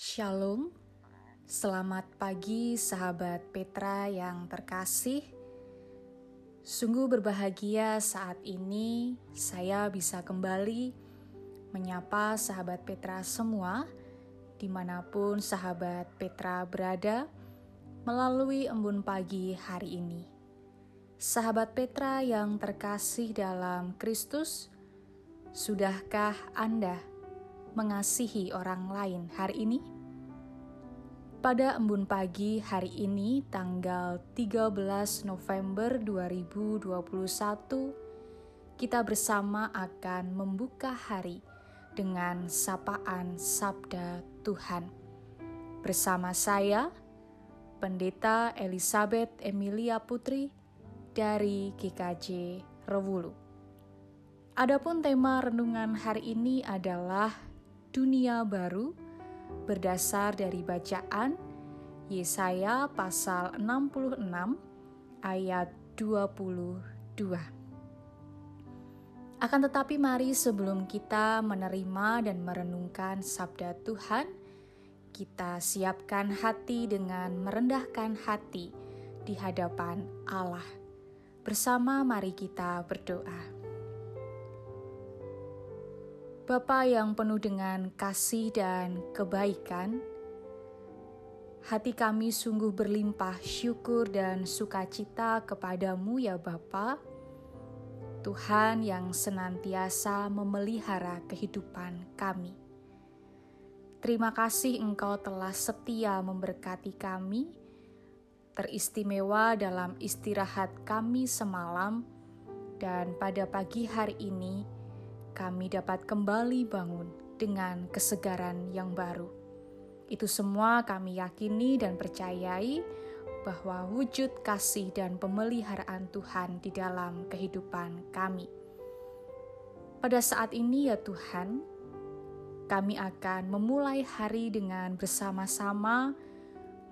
Shalom, selamat pagi sahabat Petra yang terkasih. Sungguh berbahagia saat ini saya bisa kembali menyapa sahabat Petra semua, di mana pun sahabat Petra berada, melalui embun pagi hari ini. Sahabat Petra yang terkasih dalam Kristus, sudahkah Anda mengasihi orang lain hari ini? Pada embun pagi hari ini tanggal 13 November 2021 kita bersama akan membuka hari dengan sapaan sabda Tuhan. Bersama saya Pendeta Elizabeth Emilia Putri dari GKJ Rewulu. Adapun tema renungan hari ini adalah dunia baru berdasar dari bacaan Yesaya pasal 66 ayat 22. Akan tetapi mari sebelum kita menerima dan merenungkan sabda Tuhan, kita siapkan hati dengan merendahkan hati di hadapan Allah. Bersama mari kita berdoa. Bapa yang penuh dengan kasih dan kebaikan, hati kami sungguh berlimpah syukur dan sukacita kepadamu ya Bapa, Tuhan yang senantiasa memelihara kehidupan kami. Terima kasih Engkau telah setia memberkati kami, teristimewa dalam istirahat kami semalam, dan pada pagi hari ini kami dapat kembali bangun dengan kesegaran yang baru. Itu semua kami yakini dan percayai bahwa wujud kasih dan pemeliharaan Tuhan di dalam kehidupan kami. Pada saat ini, ya Tuhan, kami akan memulai hari dengan bersama-sama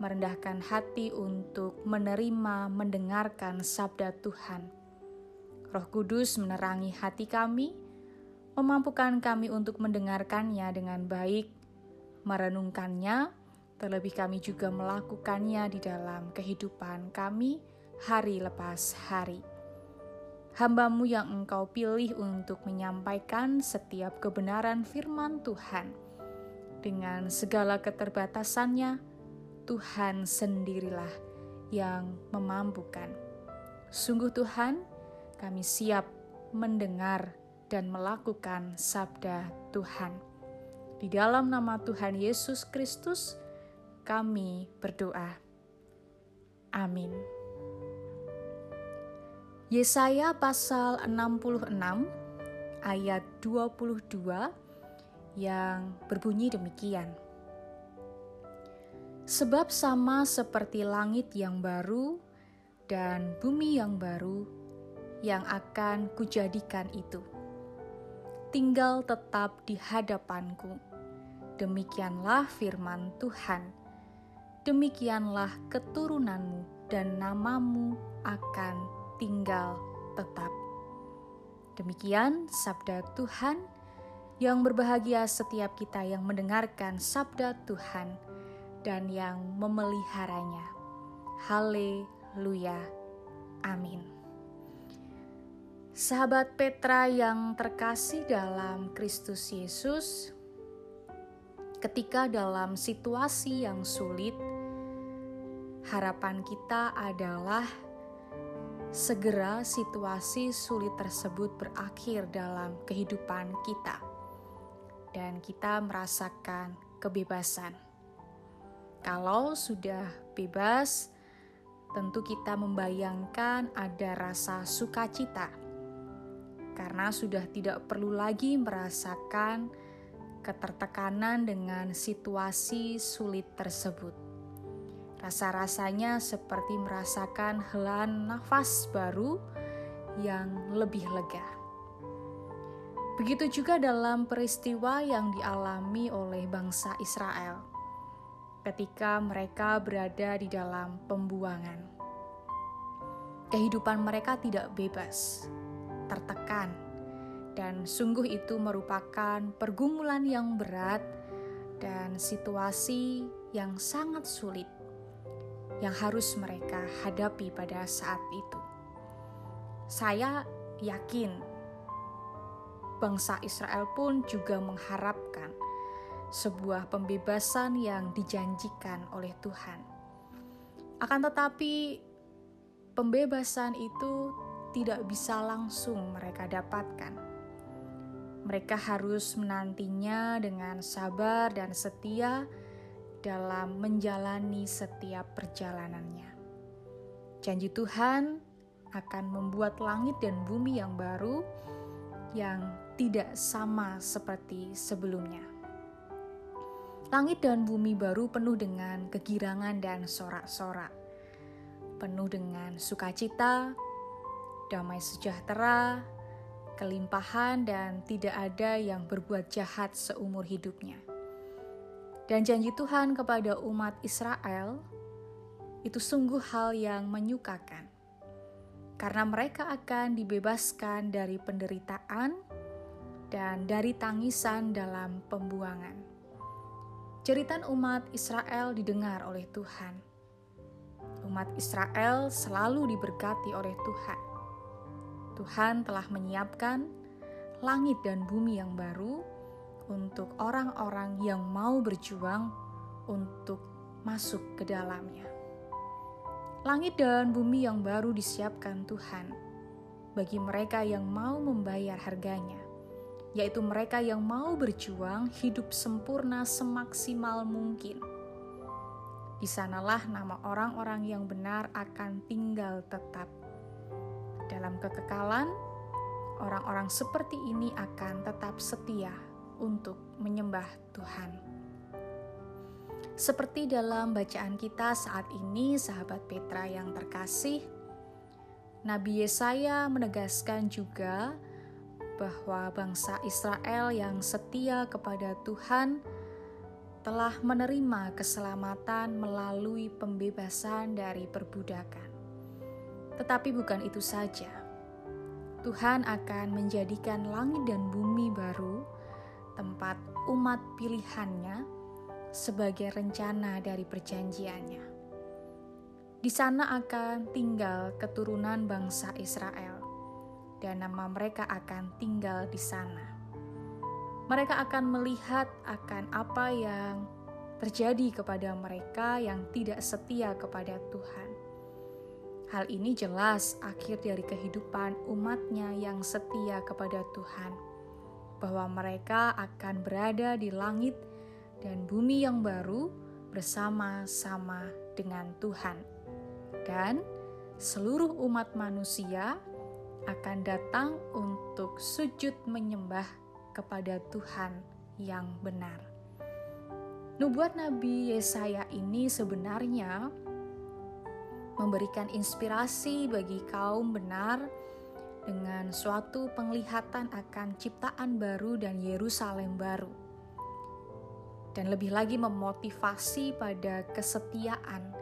merendahkan hati untuk menerima, mendengarkan sabda Tuhan. Roh Kudus menerangi hati kami memampukan kami untuk mendengarkannya dengan baik, merenungkannya, terlebih kami juga melakukannya di dalam kehidupan kami hari lepas hari. Hambamu yang engkau pilih untuk menyampaikan setiap kebenaran firman Tuhan. Dengan segala keterbatasannya, Tuhan sendirilah yang memampukan. Sungguh Tuhan, kami siap mendengar dan melakukan sabda Tuhan. Di dalam nama Tuhan Yesus Kristus, kami berdoa. Amin. Yesaya pasal 66 ayat 22 yang berbunyi demikian. Sebab sama seperti langit yang baru dan bumi yang baru yang akan kujadikan itu tinggal tetap di hadapanku. Demikianlah firman Tuhan. Demikianlah keturunanmu dan namamu akan tinggal tetap. Demikian sabda Tuhan yang berbahagia setiap kita yang mendengarkan sabda Tuhan dan yang memeliharanya. Haleluya. Amin. Sahabat Petra yang terkasih dalam Kristus Yesus, ketika dalam situasi yang sulit, harapan kita adalah segera situasi sulit tersebut berakhir dalam kehidupan kita, dan kita merasakan kebebasan. Kalau sudah bebas, tentu kita membayangkan ada rasa sukacita karena sudah tidak perlu lagi merasakan ketertekanan dengan situasi sulit tersebut. Rasa-rasanya seperti merasakan helaan nafas baru yang lebih lega. Begitu juga dalam peristiwa yang dialami oleh bangsa Israel ketika mereka berada di dalam pembuangan. Kehidupan mereka tidak bebas, tertekan, dan sungguh itu merupakan pergumulan yang berat dan situasi yang sangat sulit yang harus mereka hadapi pada saat itu. Saya yakin bangsa Israel pun juga mengharapkan sebuah pembebasan yang dijanjikan oleh Tuhan. Akan tetapi, pembebasan itu tidak bisa langsung mereka dapatkan. Mereka harus menantinya dengan sabar dan setia dalam menjalani setiap perjalanannya. Janji Tuhan akan membuat langit dan bumi yang baru yang tidak sama seperti sebelumnya. Langit dan bumi baru penuh dengan kegirangan dan sorak-sorak, penuh dengan sukacita, damai sejahtera, kelimpahan, dan tidak ada yang berbuat jahat seumur hidupnya. Dan janji Tuhan kepada umat Israel itu sungguh hal yang menyukakan, karena mereka akan dibebaskan dari penderitaan dan dari tangisan dalam pembuangan. Jeritan umat Israel didengar oleh Tuhan. Umat Israel selalu diberkati oleh Tuhan. Tuhan telah menyiapkan langit dan bumi yang baru untuk orang-orang yang mau berjuang untuk masuk ke dalamnya. Langit dan bumi yang baru disiapkan Tuhan bagi mereka yang mau membayar harganya, yaitu mereka yang mau berjuang hidup sempurna semaksimal mungkin. Di sanalah nama orang-orang yang benar akan tinggal tetap. Dalam kekekalan, orang-orang seperti ini akan tetap setia untuk menyembah Tuhan. Seperti dalam bacaan kita saat ini, sahabat Petra yang terkasih, Nabi Yesaya menegaskan juga bahwa bangsa Israel yang setia kepada Tuhan telah menerima keselamatan melalui pembebasan dari perbudakan. Tetapi bukan itu saja. Tuhan akan menjadikan langit dan bumi baru tempat umat pilihannya sebagai rencana dari perjanjiannya. Di sana akan tinggal keturunan bangsa Israel, dan nama mereka akan tinggal di sana. Mereka akan melihat akan apa yang terjadi kepada mereka yang tidak setia kepada Tuhan. Hal ini jelas akhir dari kehidupan umatnya yang setia kepada Tuhan bahwa mereka akan berada di langit dan bumi yang baru bersama-sama dengan Tuhan, dan seluruh umat manusia akan datang untuk sujud menyembah kepada Tuhan yang benar. Nubuat Nabi Yesaya ini sebenarnya memberikan inspirasi bagi kaum benar dengan suatu penglihatan akan ciptaan baru dan Yerusalem baru. Dan lebih lagi memotivasi pada kesetiaan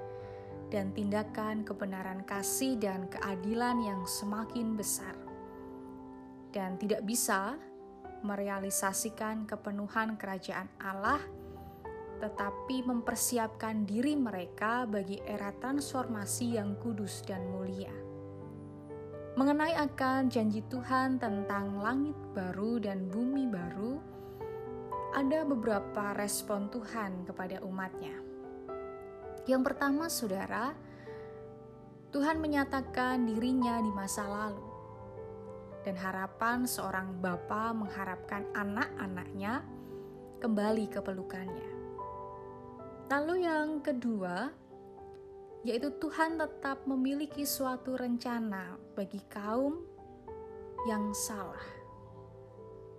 dan tindakan kebenaran kasih dan keadilan yang semakin besar. Dan tidak bisa merealisasikan kepenuhan kerajaan Allah tetapi mempersiapkan diri mereka bagi era transformasi yang kudus dan mulia mengenai akan janji Tuhan tentang langit baru dan bumi baru, ada beberapa respon Tuhan kepada umatnya. Yang pertama, saudara, Tuhan menyatakan dirinya di masa lalu, dan harapan seorang bapa mengharapkan anak-anaknya kembali ke pelukannya. Lalu, yang kedua, yaitu Tuhan tetap memiliki suatu rencana bagi kaum yang salah.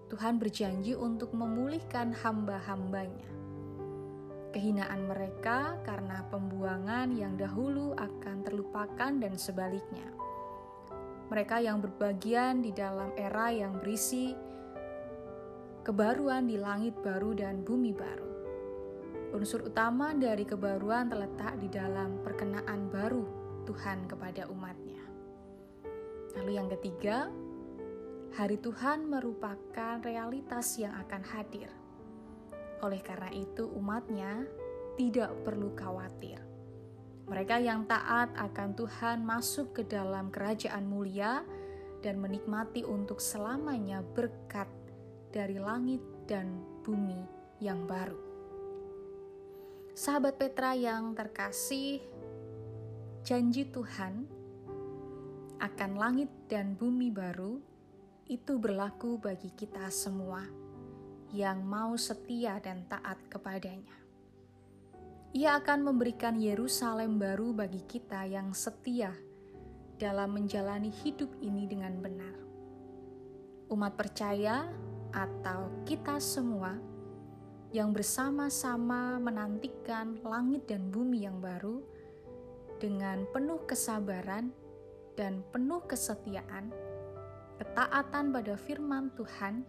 Tuhan berjanji untuk memulihkan hamba-hambanya. Kehinaan mereka karena pembuangan yang dahulu akan terlupakan dan sebaliknya. Mereka yang berbagian di dalam era yang berisi kebaruan di langit baru dan bumi baru Unsur utama dari kebaruan terletak di dalam perkenaan baru Tuhan kepada umatnya. Lalu yang ketiga, hari Tuhan merupakan realitas yang akan hadir. Oleh karena itu, umatnya tidak perlu khawatir. Mereka yang taat akan Tuhan masuk ke dalam kerajaan mulia dan menikmati untuk selamanya berkat dari langit dan bumi yang baru. Sahabat Petra yang terkasih, janji Tuhan akan langit dan bumi baru itu berlaku bagi kita semua yang mau setia dan taat kepadanya. Ia akan memberikan Yerusalem baru bagi kita yang setia dalam menjalani hidup ini dengan benar. Umat percaya atau kita semua yang bersama-sama menantikan langit dan bumi yang baru dengan penuh kesabaran dan penuh kesetiaan, ketaatan pada firman Tuhan,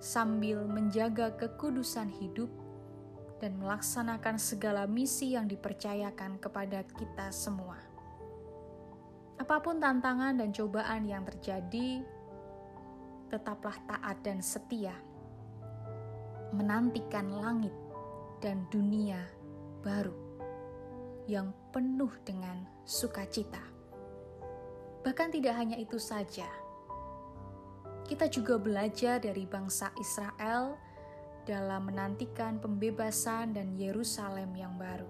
sambil menjaga kekudusan hidup dan melaksanakan segala misi yang dipercayakan kepada kita semua. Apa pun tantangan dan cobaan yang terjadi, tetaplah taat dan setia, menantikan langit dan dunia baru yang penuh dengan sukacita. Bahkan tidak hanya itu saja, kita juga belajar dari bangsa Israel dalam menantikan pembebasan dan Yerusalem yang baru.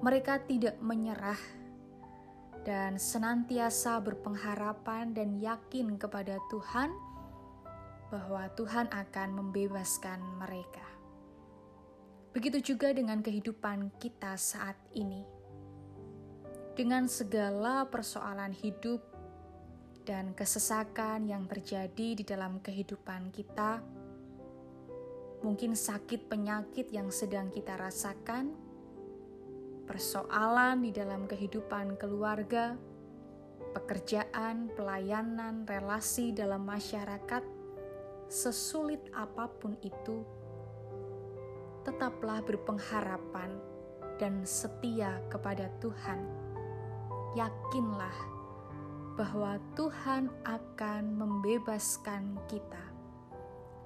Mereka tidak menyerah dan senantiasa berpengharapan dan yakin kepada Tuhan bahwa Tuhan akan membebaskan mereka. Begitu juga dengan kehidupan kita saat ini. Dengan segala persoalan hidup dan kesesakan yang terjadi di dalam kehidupan kita, mungkin sakit penyakit yang sedang kita rasakan, persoalan di dalam kehidupan keluarga, pekerjaan, pelayanan, relasi dalam masyarakat, sesulit apa pun itu, tetaplah berpengharapan dan setia kepada Tuhan. Yakinlah bahwa Tuhan akan membebaskan kita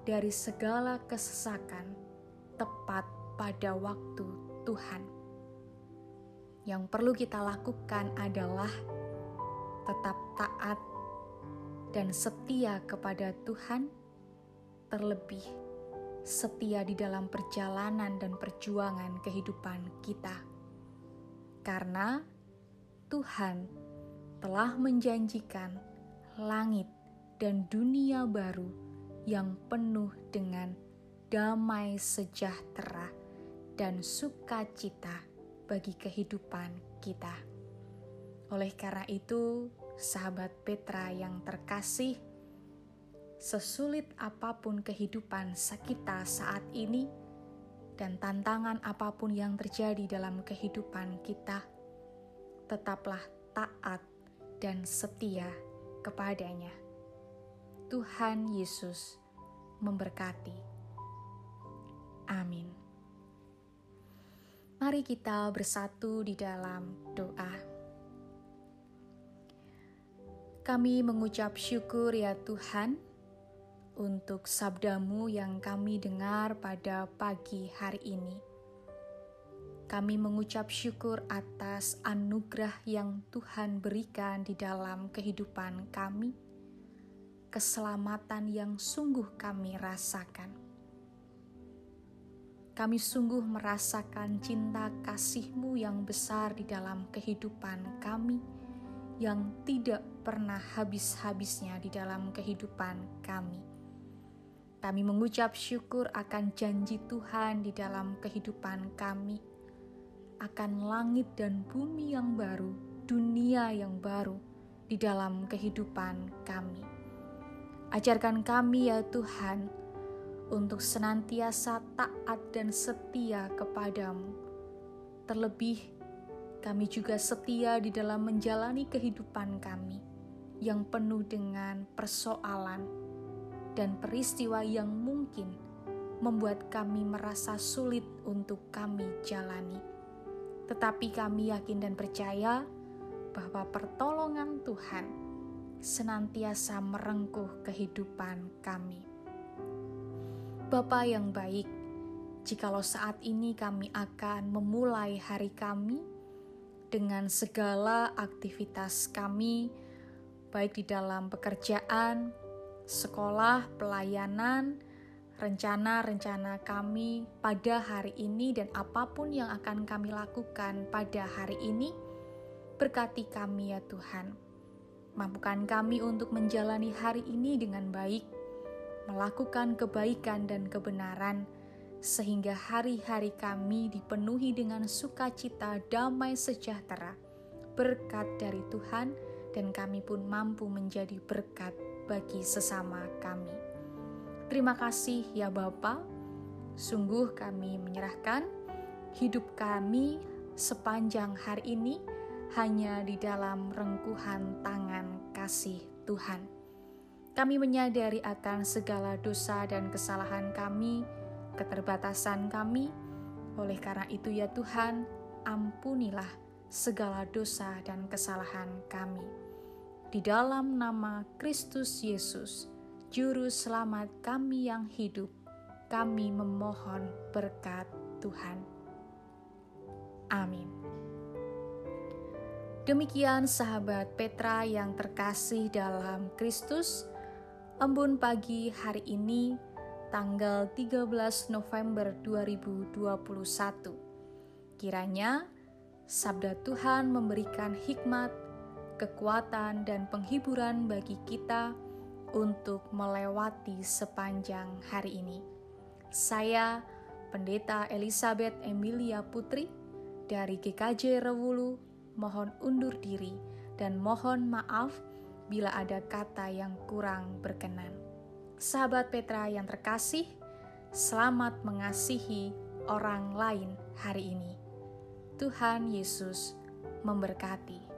dari segala kesesakan tepat pada waktu Tuhan. Yang perlu kita lakukan adalah tetap taat dan setia kepada Tuhan, terlebih setia di dalam perjalanan dan perjuangan kehidupan kita, karena Tuhan telah menjanjikan langit dan dunia baru yang penuh dengan damai sejahtera dan sukacita bagi kehidupan kita. Oleh karena itu, sahabat Petra yang terkasih, sesulit apa pun kehidupan kita saat ini, dan tantangan apa pun yang terjadi dalam kehidupan kita, tetaplah taat dan setia kepadanya. Tuhan Yesus memberkati. Amin. Mari kita bersatu di dalam doa. Kami mengucap syukur ya Tuhan untuk sabdamu yang kami dengar pada pagi hari ini. Kami mengucap syukur atas anugerah yang Tuhan berikan di dalam kehidupan kami, keselamatan yang sungguh kami rasakan kami sungguh merasakan cinta kasih-Mu yang besar di dalam kehidupan kami, yang tidak pernah habis-habisnya di dalam kehidupan kami. Kami mengucap syukur akan janji Tuhan di dalam kehidupan kami, akan langit dan bumi yang baru, dunia yang baru di dalam kehidupan kami. Ajarkan kami, ya Tuhan, untuk senantiasa taat dan setia kepadamu. Terlebih, kami juga setia di dalam menjalani kehidupan kami yang penuh dengan persoalan dan peristiwa yang mungkin membuat kami merasa sulit untuk kami jalani. Tetapi kami yakin dan percaya bahwa pertolongan Tuhan senantiasa merengkuh kehidupan kami. Bapa yang baik, jikalau saat ini kami akan memulai hari kami dengan segala aktivitas kami, baik di dalam pekerjaan, sekolah, pelayanan, rencana-rencana kami pada hari ini, dan apa pun yang akan kami lakukan pada hari ini. Berkati kami, ya Tuhan. Mampukan kami untuk menjalani hari ini dengan baik, melakukan kebaikan dan kebenaran, sehingga hari-hari kami dipenuhi dengan sukacita, damai sejahtera, berkat dari Tuhan, dan kami pun mampu menjadi berkat bagi sesama kami. Terima kasih ya Bapa. Sungguh kami menyerahkan hidup kami sepanjang hari ini hanya di dalam rengkuhan tangan kasih Tuhan. Kami menyadari akan segala dosa dan kesalahan kami, keterbatasan kami. Oleh karena itu ya Tuhan, ampunilah segala dosa dan kesalahan kami. Di dalam nama Kristus Yesus, Juru Selamat kami yang hidup, kami memohon berkat Tuhan. Amin. Demikian sahabat Petra yang terkasih dalam Kristus, embun pagi hari ini tanggal 13 November 2021. Kiranya sabda Tuhan memberikan hikmat, kekuatan dan penghiburan bagi kita untuk melewati sepanjang hari ini. Saya, Pendeta Elizabeth Emilia Putri dari GKJ Rewulu, mohon undur diri dan mohon maaf bila ada kata yang kurang berkenan. Sahabat Petra yang terkasih, selamat mengasihi orang lain hari ini. Tuhan Yesus memberkati.